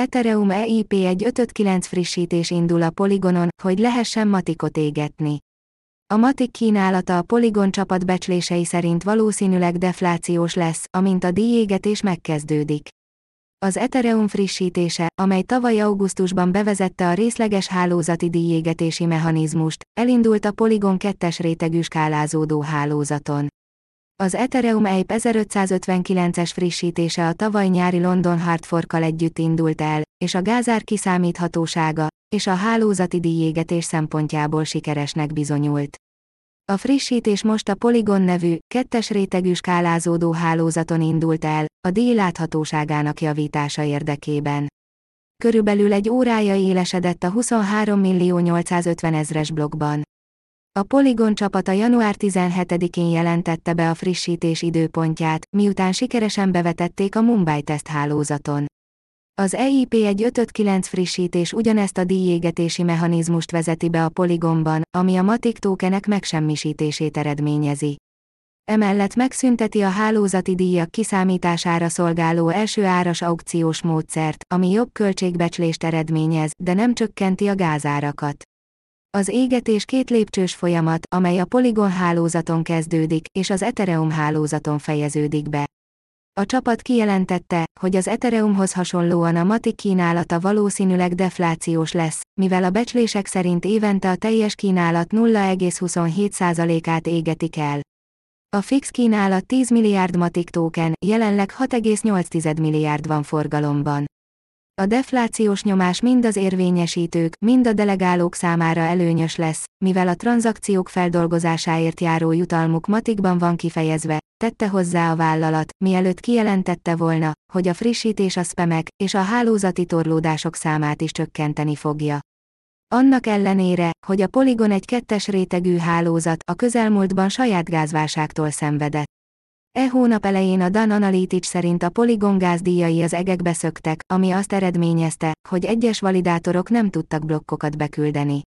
Ethereum EIP 1.5.9 frissítés indul a Polygonon, hogy lehessen matikot égetni. A matik kínálata a Polygon csapat becslései szerint valószínűleg deflációs lesz, amint a díjégetés megkezdődik. Az Ethereum frissítése, amely tavaly augusztusban bevezette a részleges hálózati díjégetési mechanizmust, elindult a Polygon 2-es rétegű skálázódó hálózaton. Az Ethereum EIP 1559-es frissítése a tavaly nyári London Hardforkkal együtt indult el, és a gázár kiszámíthatósága, és a hálózati díjégetés szempontjából sikeresnek bizonyult. A frissítés most a Polygon nevű, kettes rétegű skálázódó hálózaton indult el, a díj láthatóságának javítása érdekében. Körülbelül egy órája élesedett a 23 millió 850 ezres blokkban. A Polygon csapata január 17-én jelentette be a frissítés időpontját, miután sikeresen bevetették a Mumbai teszt hálózaton. Az EIP egy 559 frissítés ugyanezt a díjégetési mechanizmust vezeti be a Polygonban, ami a Matic tokenek megsemmisítését eredményezi. Emellett megszünteti a hálózati díjak kiszámítására szolgáló első áras aukciós módszert, ami jobb költségbecslést eredményez, de nem csökkenti a gázárakat. Az égetés két lépcsős folyamat, amely a Polygon hálózaton kezdődik, és az Ethereum hálózaton fejeződik be. A csapat kijelentette, hogy az Ethereumhoz hasonlóan a Matic kínálata valószínűleg deflációs lesz, mivel a becslések szerint évente a teljes kínálat 0,27%-át égetik el. A fix kínálat 10 milliárd Matic token, jelenleg 6,8 milliárd van forgalomban. A deflációs nyomás mind az érvényesítők, mind a delegálók számára előnyös lesz, mivel a tranzakciók feldolgozásáért járó jutalmuk matikban van kifejezve, tette hozzá a vállalat, mielőtt kijelentette volna, hogy a frissítés a spamek és a hálózati torlódások számát is csökkenteni fogja. Annak ellenére, hogy a Polygon egy kettes rétegű hálózat a közelmúltban saját gázválságtól szenvedett. E hónap elején a Dan Analytics szerint a Polygon gázdíjai az egekbe szöktek, ami azt eredményezte, hogy egyes validátorok nem tudtak blokkokat beküldeni.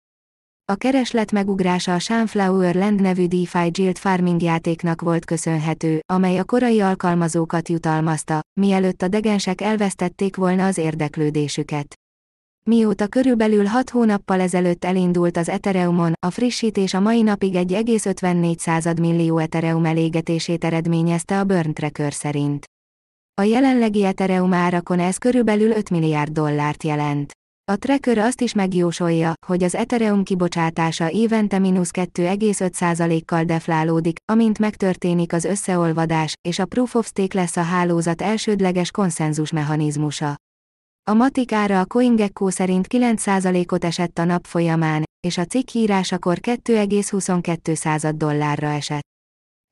A kereslet megugrása a Sunflower Land nevű DeFi Yield Farming játéknak volt köszönhető, amely a korai alkalmazókat jutalmazta, mielőtt a degensek elvesztették volna az érdeklődésüket. Mióta körülbelül 6 hónappal ezelőtt elindult az Ethereumon, a frissítés a mai napig 1,54 millió Ethereum elégetését eredményezte a Burn Tracker szerint. A jelenlegi Ethereum árakon ez körülbelül 5 milliárd dollárt jelent. A tracker azt is megjósolja, hogy az Ethereum kibocsátása évente mínusz 2,5%-kal deflálódik, amint megtörténik az összeolvadás, és a Proof of Stake lesz a hálózat elsődleges konszenzus mechanizmusa. A matik ára a CoinGecko szerint 9%-ot esett a nap folyamán, és a cikk írásakor 2,22 dollárra esett.